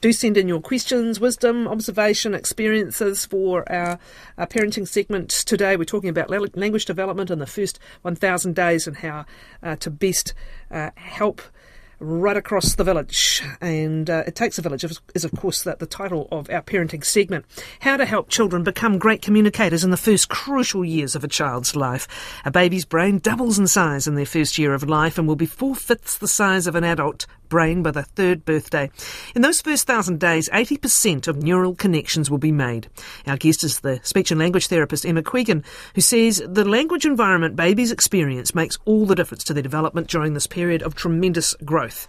Do send in your questions, wisdom, observation, experiences for our, our, parenting segment today. We're talking about language development in the first 1,000 days and how uh, to best uh, help right across the village. And uh, It Takes a Village is, of course, the, the title of our parenting segment. How to help children become great communicators in the first crucial years of a child's life. A baby's brain doubles in size in their first year of life and will be four fifths the size of an adult brain by the third birthday. In those first thousand days, 80% of neural connections will be made. Our guest is the speech and language therapist Emma Quigan, who says the language environment babies experience makes all the difference to their development during this period of tremendous growth.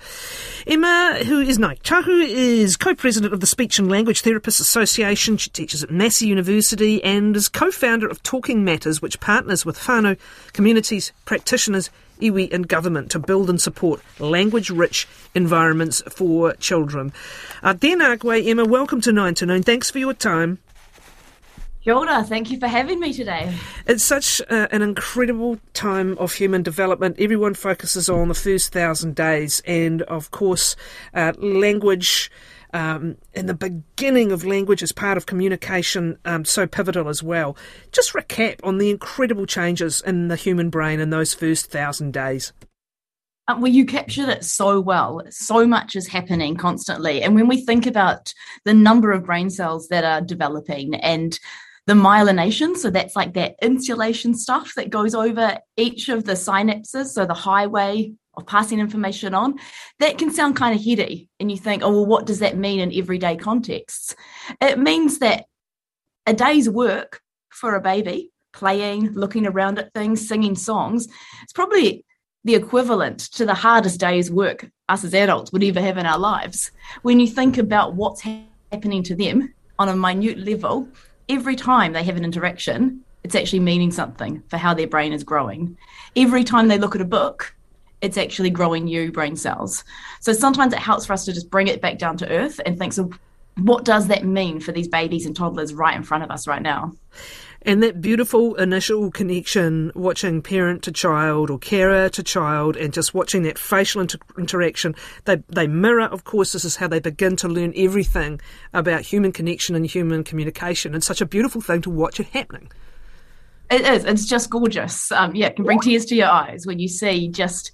Emma, who is Ngāi Tahu, is co-president of the Speech and Language Therapists Association. She teaches at Massey University and is co-founder of Talking Matters, which partners with whānau communities, practitioners, iwi and government to build and support language-rich environments for children. Uh, tēnā koe, Emma. Welcome to 9 to Noon. Thanks for your time. Kia ora. Thank you for having me today. It's such uh, an incredible time of human development. Everyone focuses on the first thousand days, and of course, uh, language um, in the beginning of language as part of communication um, so pivotal as well. Just recap on the incredible changes in the human brain in those first thousand days. Uh, well, you captured it so well. So much is happening constantly. And when we think about the number of brain cells that are developing and the myelination, so that's like that insulation stuff that goes over each of the synapses, so the highway of passing information on, that can sound kind of heady. And you think, oh, well, what does that mean in everyday contexts? It means that a day's work for a baby, playing, looking around at things, singing songs, it's probably the equivalent to the hardest day's work us as adults would ever have in our lives. When you think about what's happening to them on a minute level, every time they have an interaction, it's actually meaning something for how their brain is growing. Every time they look at a book, it's actually growing new brain cells. So sometimes it helps for us to just bring it back down to earth and think, so what does that mean for these babies and toddlers right in front of us right now? And that beautiful initial connection, watching parent to child or carer to child, and just watching that facial inter- interaction, they, they mirror, of course, this is how they begin to learn everything about human connection and human communication. It's such a beautiful thing to watch it happening. It is. It's just gorgeous. Um, yeah, it can bring tears to your eyes when you see just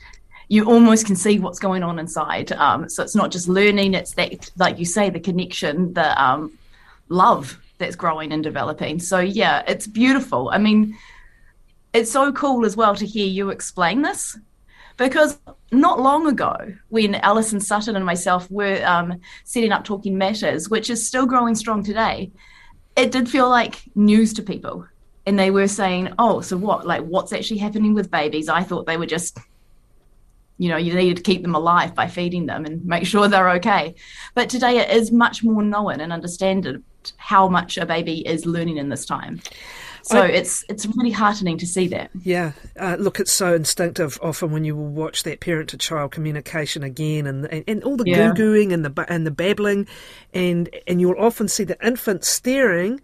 you almost can see what's going on inside. Um, so it's not just learning; it's that, like you say, the connection, the um, love that's growing and developing. So yeah, it's beautiful. I mean, it's so cool as well to hear you explain this because not long ago, when Alison Sutton and myself were um, setting up Talking Matters, which is still growing strong today, it did feel like news to people and they were saying, "Oh, so what? Like, what's actually happening with babies?" I thought they were just, you know, you needed to keep them alive by feeding them and make sure they're okay. But today it is much more known and understood how much a baby is learning in this time. So I, it's it's really heartening to see that. Yeah, uh, look, it's so instinctive. Often when you will watch that parent to child communication again, and, and, and all the yeah. goo gooing and the and the babbling, and and you'll often see the infant staring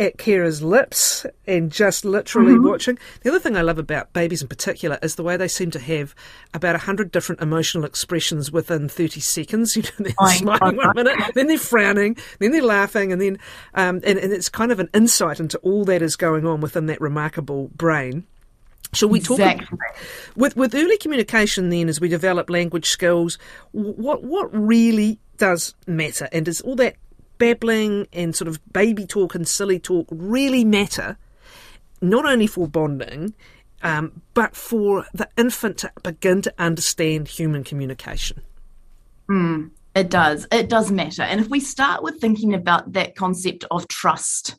at Kira's lips and just literally mm-hmm. watching. The other thing I love about babies in particular is the way they seem to have about a hundred different emotional expressions within thirty seconds. You know, they're smiling one minute, then they're frowning, then they're laughing, and then um, and, and it's kind of an insight into all that is going on within that remarkable brain. Shall we talk exactly. with with early communication then as we develop language skills? What what really does matter, and is all that babbling and sort of baby talk and silly talk really matter, not only for bonding, um, but for the infant to begin to understand human communication. Mm, it does. It does matter. And if we start with thinking about that concept of trust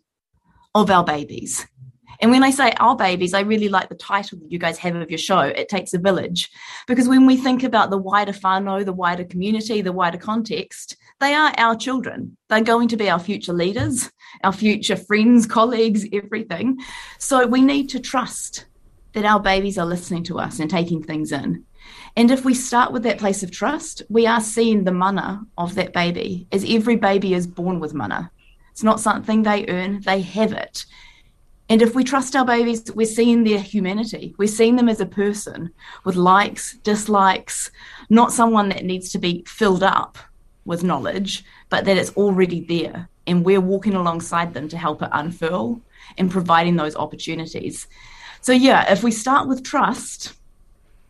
of our babies, and when I say our babies, I really like the title that you guys have of your show, It Takes a Village. Because when we think about the wider whānau, the wider community, the wider context, they are our children. They're going to be our future leaders, our future friends, colleagues, everything. So we need to trust that our babies are listening to us and taking things in. And if we start with that place of trust, we are seeing the mana of that baby, as every baby is born with mana. It's not something they earn, they have it. And if we trust our babies, we're seeing their humanity. We're seeing them as a person with likes, dislikes, not someone that needs to be filled up with knowledge, but that it's already there. And we're walking alongside them to help it unfurl and providing those opportunities. So, yeah, if we start with trust,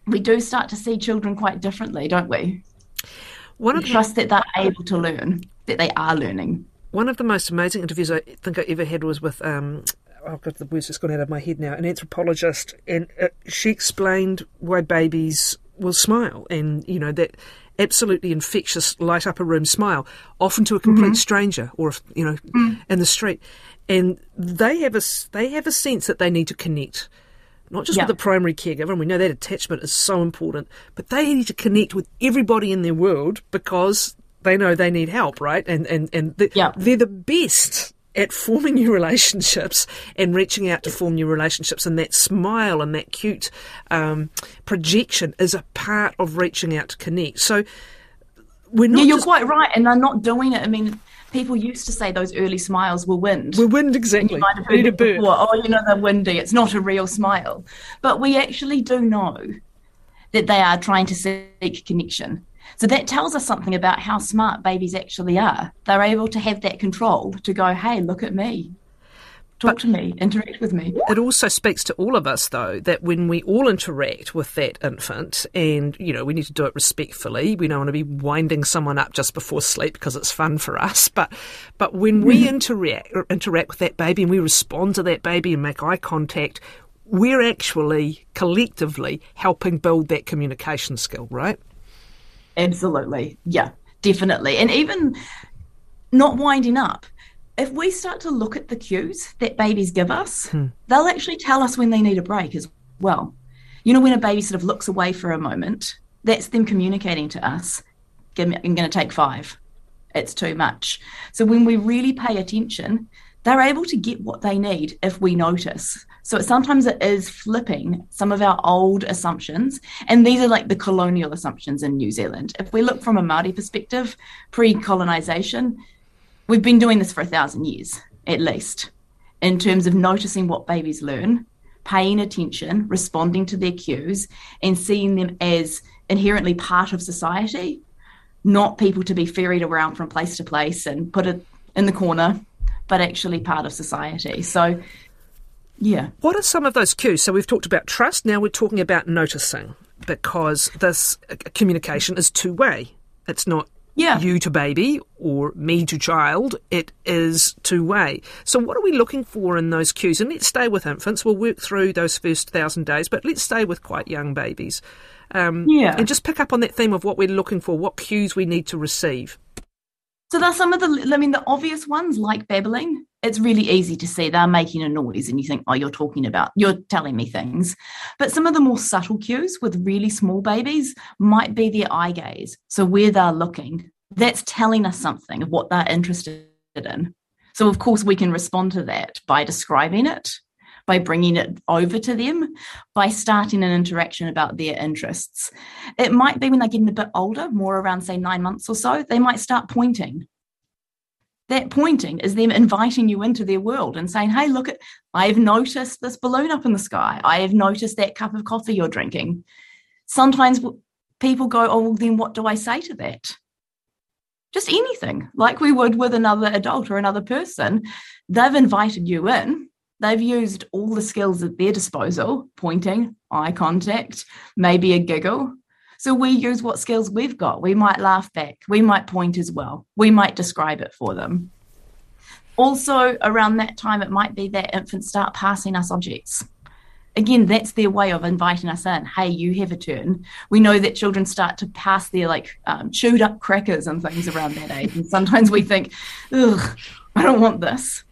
we do start to see children quite differently, don't we? One of trust the, that they're able to learn, that they are learning. One of the most amazing interviews I think I ever had was with um, oh god, the words just gone out of my head now. An anthropologist, and uh, she explained why babies will smile, and you know that absolutely infectious, light up a room smile, often to a complete mm-hmm. stranger or you know mm. in the street, and they have a they have a sense that they need to connect. Not just with the primary caregiver, and we know that attachment is so important, but they need to connect with everybody in their world because they know they need help, right? And and and the, they're the best at forming new relationships and reaching out to form new relationships. And that smile and that cute um, projection is a part of reaching out to connect. So we're not. Yeah, you're just, quite right. And they're not doing it. I mean, people used to say those early smiles were wind. Were wind, exactly. You might have heard it before. Oh, you know, they're windy. It's not a real smile. But we actually do know that they are trying to seek connection. So that tells us something about how smart babies actually are. They're able to have that control to go, hey, look at me. Talk but to me, interact with me. It also speaks to all of us, though, that when we all interact with that infant, and you know, we need to do it respectfully. We don't want to be winding someone up just before sleep because it's fun for us. But, but when we mm. interact interact with that baby and we respond to that baby and make eye contact, we're actually collectively helping build that communication skill, right? Absolutely. Yeah, definitely. And even not winding up, if we start to look at the cues that babies give us, hmm. they'll actually tell us when they need a break as well. You know, when a baby sort of looks away for a moment, that's them communicating to us, I'm going to take five. It's too much. So when we really pay attention, they're able to get what they need if we notice. So sometimes it is flipping some of our old assumptions, and these are like the colonial assumptions in New Zealand. If we look from a Maori perspective, pre-colonization, we've been doing this for a thousand years at least, in terms of noticing what babies learn, paying attention, responding to their cues, and seeing them as inherently part of society, not people to be ferried around from place to place and put it in the corner but actually part of society. So, yeah. What are some of those cues? So we've talked about trust. Now we're talking about noticing because this uh, communication is two way. It's not yeah. you to baby or me to child. It is two way. So what are we looking for in those cues? And let's stay with infants. We'll work through those first thousand days, but let's stay with quite young babies. Um, yeah. And just pick up on that theme of what we're looking for, what cues we need to receive. So that's some of the, I mean, the obvious ones like babbling. It's really easy to see they're making a noise and you think, oh, you're talking about, you're telling me things. But some of the more subtle cues with really small babies might be their eye gaze. So where they're looking, that's telling us something of what they're interested in. So, of course, we can respond to that by describing it by bringing it over to them, by starting an interaction about their interests. It might be when they're getting a bit older, more around, say, nine months or so, they might start pointing. That pointing is them inviting you into their world and saying, Hey, look at, I've noticed this balloon up in the sky. I have noticed that cup of coffee you're drinking. Sometimes people go, Oh, well, then what do I say to that? Just anything, like we would with another adult or another person. They've invited you in They've used all the skills at their disposal pointing, eye contact, maybe a giggle. So we use what skills we've got. We might laugh back, we might point as well, we might describe it for them. Also, around that time, it might be that infants start passing us objects. Again, that's their way of inviting us in. Hey, you have a turn. We know that children start to pass their like um, chewed up crackers and things around that age. And sometimes we think, ugh, I don't want this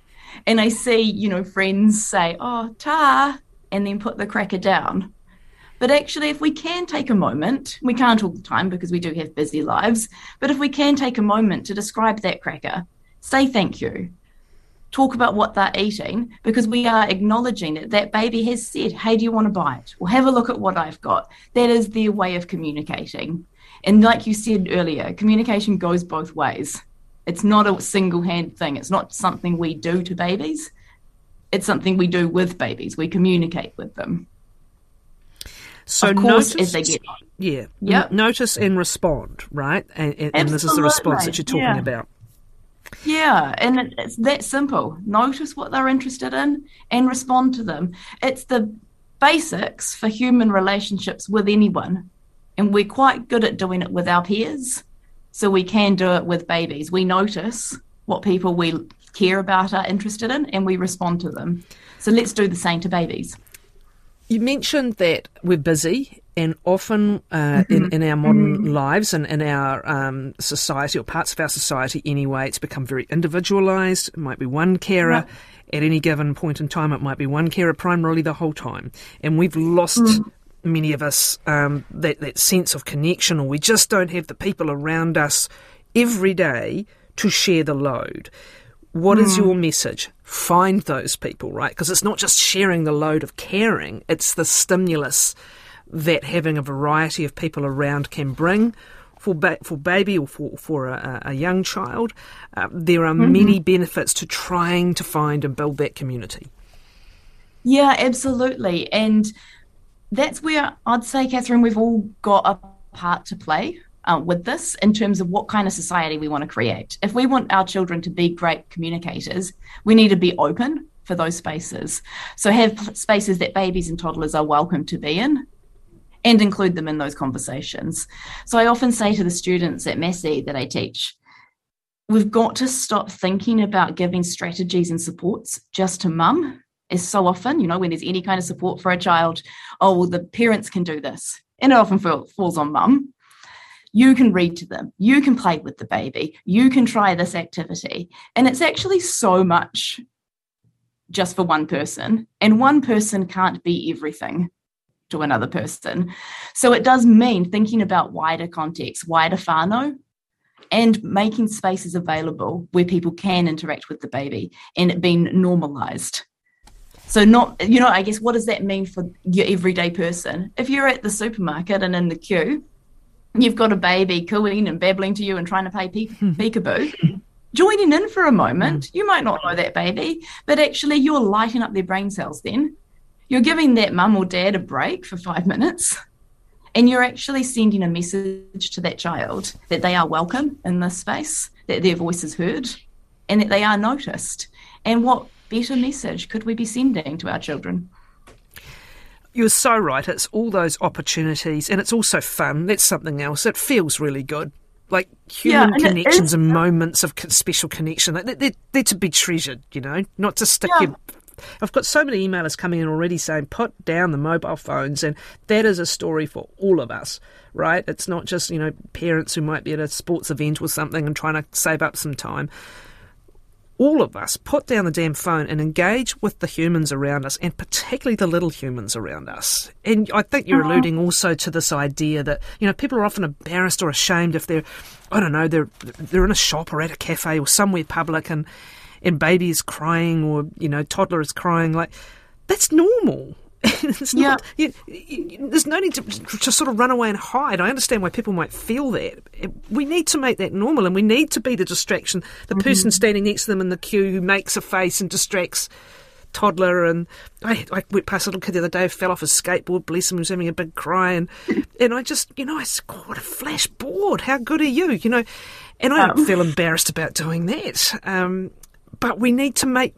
and I see, you know, friends say, oh, ta, and then put the cracker down. But actually, if we can take a moment, we can't all the time because we do have busy lives, but if we can take a moment to describe that cracker, say thank you, talk about what they're eating, because we are acknowledging that that baby has said, hey, do you want to bite? Or have a look at what I've got. That is their way of communicating. And like you said earlier, communication goes both ways. It's not a single hand thing. It's not something we do to babies. It's something we do with babies. We communicate with them. So of course, as they get Yeah. Yep. Notice and respond, right? And, and, and this is the response that you're talking yeah. about. Yeah, and it's that simple. Notice what they're interested in and respond to them. It's the basics for human relationships with anyone. And we're quite good at doing it with our peers. So we can do it with babies. We notice what people we care about are interested in and we respond to them. So let's do the same to babies. You mentioned that we're busy, and often uh, in, in our modern lives and in our um, society, or parts of our society anyway, it's become very individualised. It might be one carer. At any given point in time, it might be one carer primarily the whole time. And we've lost, many of us, um, that, that sense of connection, or we just don't have the people around us every day to share the load. What is your message? Find those people, right? Because it's not just sharing the load of caring, it's the stimulus that having a variety of people around can bring. For, ba- for baby or for, for a, a young child, uh, there are many benefits to trying to find and build that community. Yeah, absolutely. And that's where I'd say, Kathryn, we've all got a part to play uh, with this in terms of what kind of society we want to create. If we want our children to be great communicators, we need to be open for those spaces. So have spaces that babies and toddlers are welcome to be in and include them in those conversations. So I often say to the students at Massey that I teach, we've got to stop thinking about giving strategies and supports just to mum is so often, you know, when there's any kind of support for a child, oh, well, the parents can do this. And it often fall, falls on mum. You can read to them. You can play with the baby. You can try this activity. And it's actually so much just for one person. And one person can't be everything to another person. So it does mean thinking about wider context, wider whānau, and making spaces available where people can interact with the baby and it being normalized. So not, you know, I guess what does that mean for your everyday person? If you're at the supermarket and in the queue, you've got a baby cooing and babbling to you and trying to play pe- peekaboo, joining in for a moment, mm. you might not know that baby, but actually you're lighting up their brain cells then. You're giving that mum or dad a break for five minutes and you're actually sending a message to that child that they are welcome in this space, that their voice is heard, and that they are noticed. And what better message could we be sending to our children? You're so right. It's all those opportunities, and it's also fun. That's something else. It feels really good. Like human and connections and moments of special connection. Like, They're, they're, they're to be treasured, you know, not to stick Yeah. your. I've got so many emailers coming in already saying, put down the mobile phones, and that is a story for all of us, right? It's not just, you know, parents who might be at a sports event or something and trying to save up some time all of us put down the damn phone and engage with the humans around us, and particularly the little humans around us. And I think you're uh-huh. alluding also to this idea that you know people are often embarrassed or ashamed if they're, I don't know, they're they're in a shop or at a cafe or somewhere public, and and baby is crying or you know toddler is crying. Like that's normal. it's not, you, you, there's no need to just sort of run away and hide. I understand why people might feel that. We need to make that normal, and we need to be the distraction. The person standing next to them in the queue who makes a face and distracts toddler. And I, I went past a little kid the other day, who fell off his skateboard. Bless him, he was having a big cry, and and I just, you know, I said, God, what a flash board! How good are you? You know, and I don't feel embarrassed about doing that. Um, but we need to make.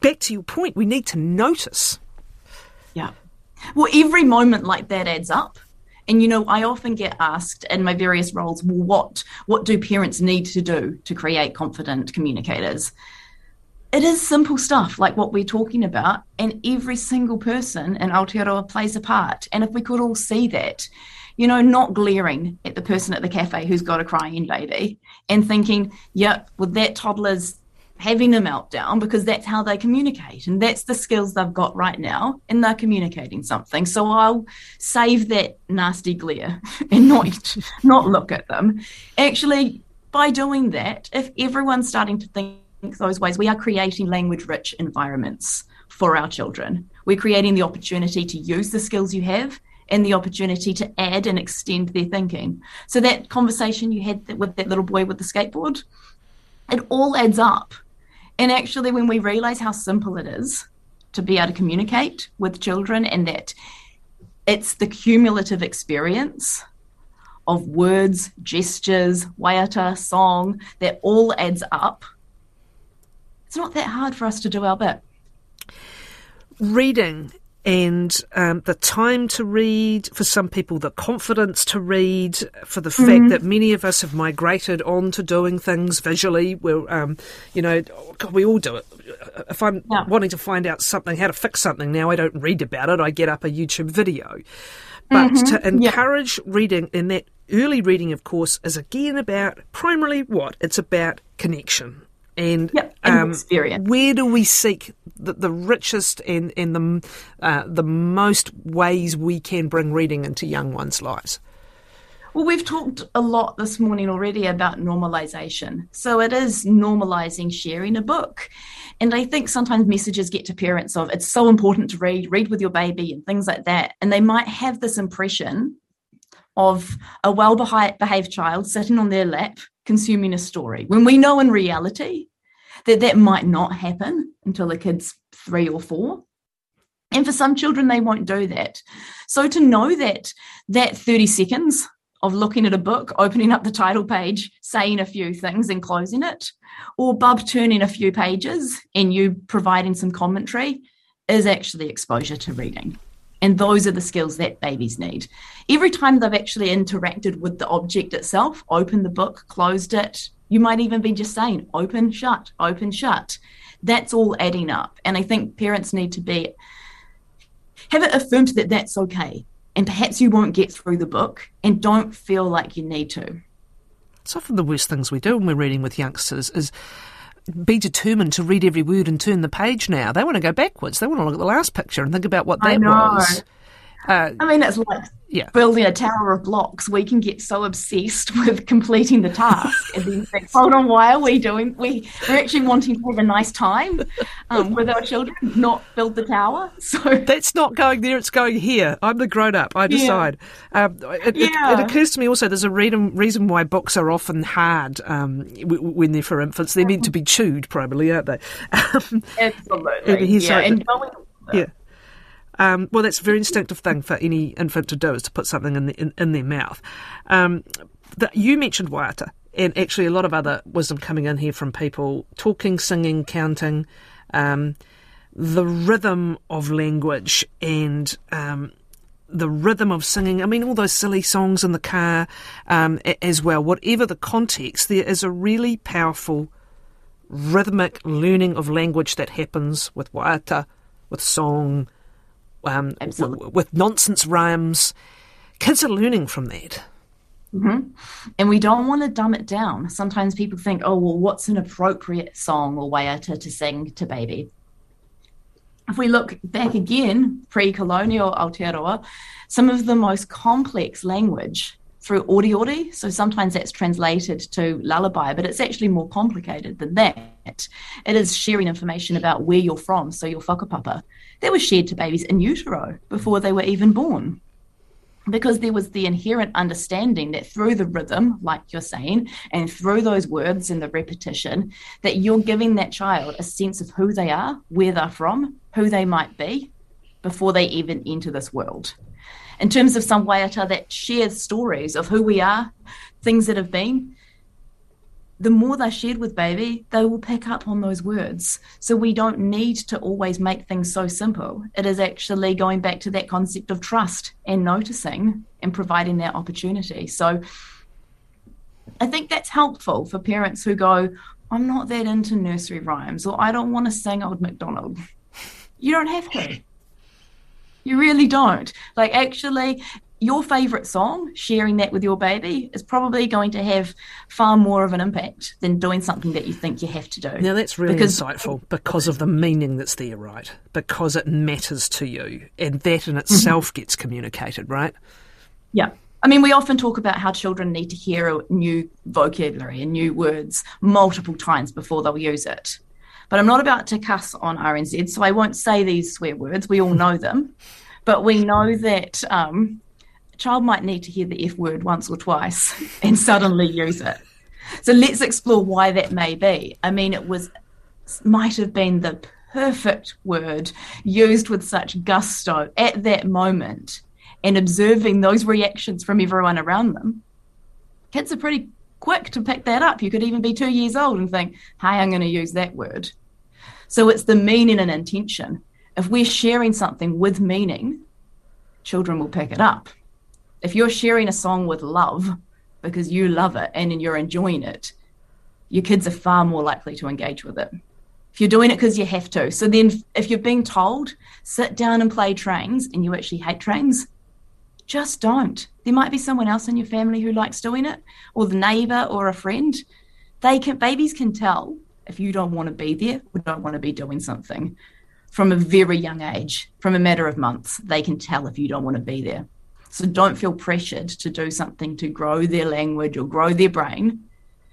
Back to your point, we need to notice. Yeah. Well, every moment like that adds up. And you know, I often get asked in my various roles, well, what what do parents need to do to create confident communicators? It is simple stuff like what we're talking about, and every single person in Aotearoa plays a part. And if we could all see that, you know, not glaring at the person at the cafe who's got a crying baby and thinking, yep, well, that toddler's having a meltdown because that's how they communicate and that's the skills they've got right now and they're communicating something. So i'll save that nasty glare and not not look at them. Actually by doing that if everyone's starting to think those ways we are creating language rich environments for our children. We're creating the opportunity to use the skills you have and the opportunity to add and extend their thinking. So that conversation you had with that little boy with the skateboard it all adds up. And actually, when we realize how simple it is to be able to communicate with children and that it's the cumulative experience of words, gestures, waiata, song that all adds up. It's not that hard for us to do our bit. Reading and um, the time to read, for some people, the confidence to read, for the fact mm-hmm. that many of us have migrated on to doing things visually. We're, um, you know, God, we all do it. If I'm yeah. wanting to find out something, how to fix something now, I don't read about it. I get up a YouTube video. But mm-hmm. to encourage yeah. reading, and that early reading, of course, is again about primarily what? It's about connection and, yep, and um, experience. Where do we seek the, the richest and, and the, uh, the most ways we can bring reading into young ones' lives? Well, we've talked a lot this morning already about normalization. So it is normalizing sharing a book. And I think sometimes messages get to parents of it's so important to read, read with your baby, and things like that. And they might have this impression of a well behaved child sitting on their lap consuming a story when we know in reality that that might not happen until the kid's three or four. And for some children, they won't do that. So to know that that 30 seconds of looking at a book, opening up the title page, saying a few things and closing it, or Bub turning a few pages and you providing some commentary is actually exposure to reading. And those are the skills that babies need. Every time they've actually interacted with the object itself, opened the book, closed it, you might even be just saying open, shut, open, shut. That's all adding up. And I think parents need to be have it affirmed that that's okay. And perhaps you won't get through the book and don't feel like you need to. It's often the worst things we do when we're reading with youngsters is be determined to read every word and turn the page now. They want to go backwards. They want to look at the last picture and think about what that was. Uh, I mean, it's like yeah. building a tower of blocks. We can get so obsessed with completing the task and then think, hold on, why are we doing? We we're actually wanting to have a nice time um, with our children, not build the tower. So that's not going there. It's going here. I'm the grown up. I decide. Yeah. Um, it, yeah. it, it, occurs to me also there's a reason reason why books are often hard um, when they're for infants. They're meant to be chewed, probably, aren't they? Absolutely. yeah. And going, yeah. Um, well, that's a very instinctive thing for any infant to do is to put something in, the, in, in their mouth. Um, the, you mentioned waiata, and actually a lot of other wisdom coming in here from people talking, singing, counting, um, the rhythm of language and um, the rhythm of singing. I mean, all those silly songs in the car um, as well. Whatever the context, there is a really powerful rhythmic learning of language that happens with waiata, with song, um, w- with nonsense rhymes. Kids are learning from that. Mm-hmm. And we don't want to dumb it down. Sometimes people think, oh, well, what's an appropriate song or way to to sing to baby? If we look back again, pre colonial Aotearoa, some of the most complex language through oriori. So sometimes that's translated to lullaby, but it's actually more complicated than that. It is sharing information about where you're from, so your whakapapa that was shared to babies in utero before they were even born. Because there was the inherent understanding that through the rhythm, like you're saying, and through those words and the repetition, that you're giving that child a sense of who they are, where they're from, who they might be, before they even enter this world. In terms of some waiata that shares stories of who we are, things that have been, the more they're shared with baby, they will pick up on those words. So we don't need to always make things so simple. It is actually going back to that concept of trust and noticing and providing that opportunity. So I think that's helpful for parents who go, I'm not that into nursery rhymes or I don't want to sing Old MacDonald. You don't have to. You really don't. Like, actually, your favorite song, sharing that with your baby, is probably going to have far more of an impact than doing something that you think you have to do. Now, that's really because, insightful because of the meaning that's there, right? Because it matters to you, and that in itself mm-hmm. gets communicated, right? Yeah. I mean, we often talk about how children need to hear a new vocabulary and new words multiple times before they'll use it. But I'm not about to cuss on RNZ, so I won't say these swear words. We all know them. But we know that um, child might need to hear the F word once or twice and suddenly use it. So let's explore why that may be. I mean, it was might have been the perfect word used with such gusto at that moment. and observing those reactions from everyone around them, kids are pretty quick to pick that up. You could even be two years old and think, hey, I'm going to use that word. So it's the meaning and intention. If we're sharing something with meaning, children will pick it up. If you're sharing a song with love because you love it and you're enjoying it, your kids are far more likely to engage with it. If you're doing it because you have to. So then, if you're being told, sit down and play trains and you actually hate trains, just don't. There might be someone else in your family who likes doing it, or the neighbor or a friend. They can babies can tell if you don't want to be there or don't want to be doing something from a very young age, from a matter of months. They can tell if you don't want to be there. So don't feel pressured to do something to grow their language or grow their brain,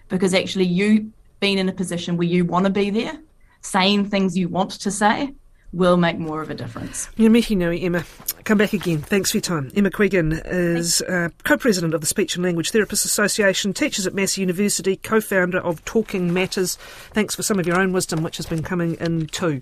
because actually you being in a position where you want to be there, saying things you want to say, will make more of a difference. Mihi nui, Emma. Come back again. Thanks for your time. Emma Quigan is uh, co-president of the Speech and Language Therapists Association, teaches at Massey University, co-founder of Talking Matters. Thanks for some of your own wisdom, which has been coming in too.